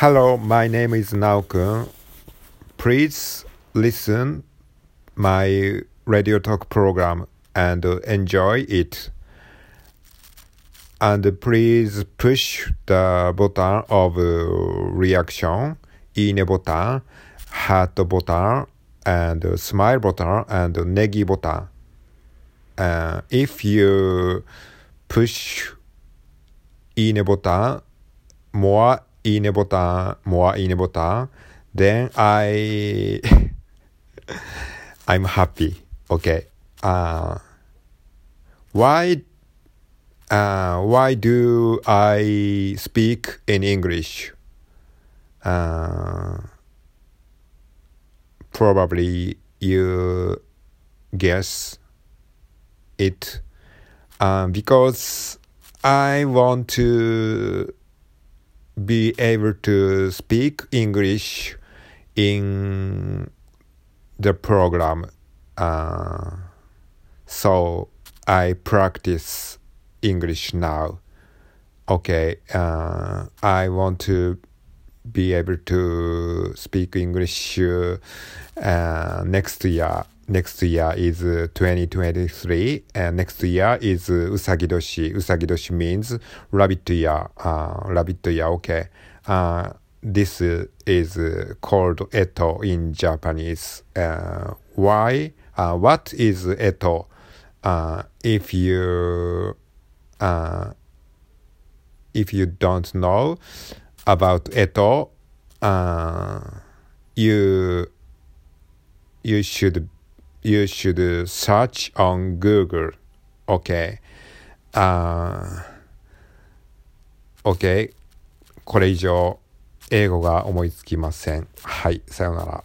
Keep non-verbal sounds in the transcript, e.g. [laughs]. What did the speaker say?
Hello, my name is Naokun. Please listen my radio talk program and enjoy it. And please push the button of reaction, in button, heart button, and smile button and negi button. Uh, if you push in button more いいねボタン more いいねボタン then I [laughs] I'm happy okay uh, why uh, why do I speak in English uh, probably you guess it um, because I want to be able to speak English in the program. Uh, so I practice English now. Okay, uh, I want to be able to speak English uh, next year. Next year is 2023 and next year is Usagidoshi. Usagidoshi means rabbit year. Uh, rabbit year, okay. Uh, this is called Eto in Japanese. Uh, why? Uh, what is Eto? Uh, if you uh, if you don't know about Eto, uh, you you should you should search on Google. Okay. Uh, OK。これ以上英語が思いつきません。はい、さようなら。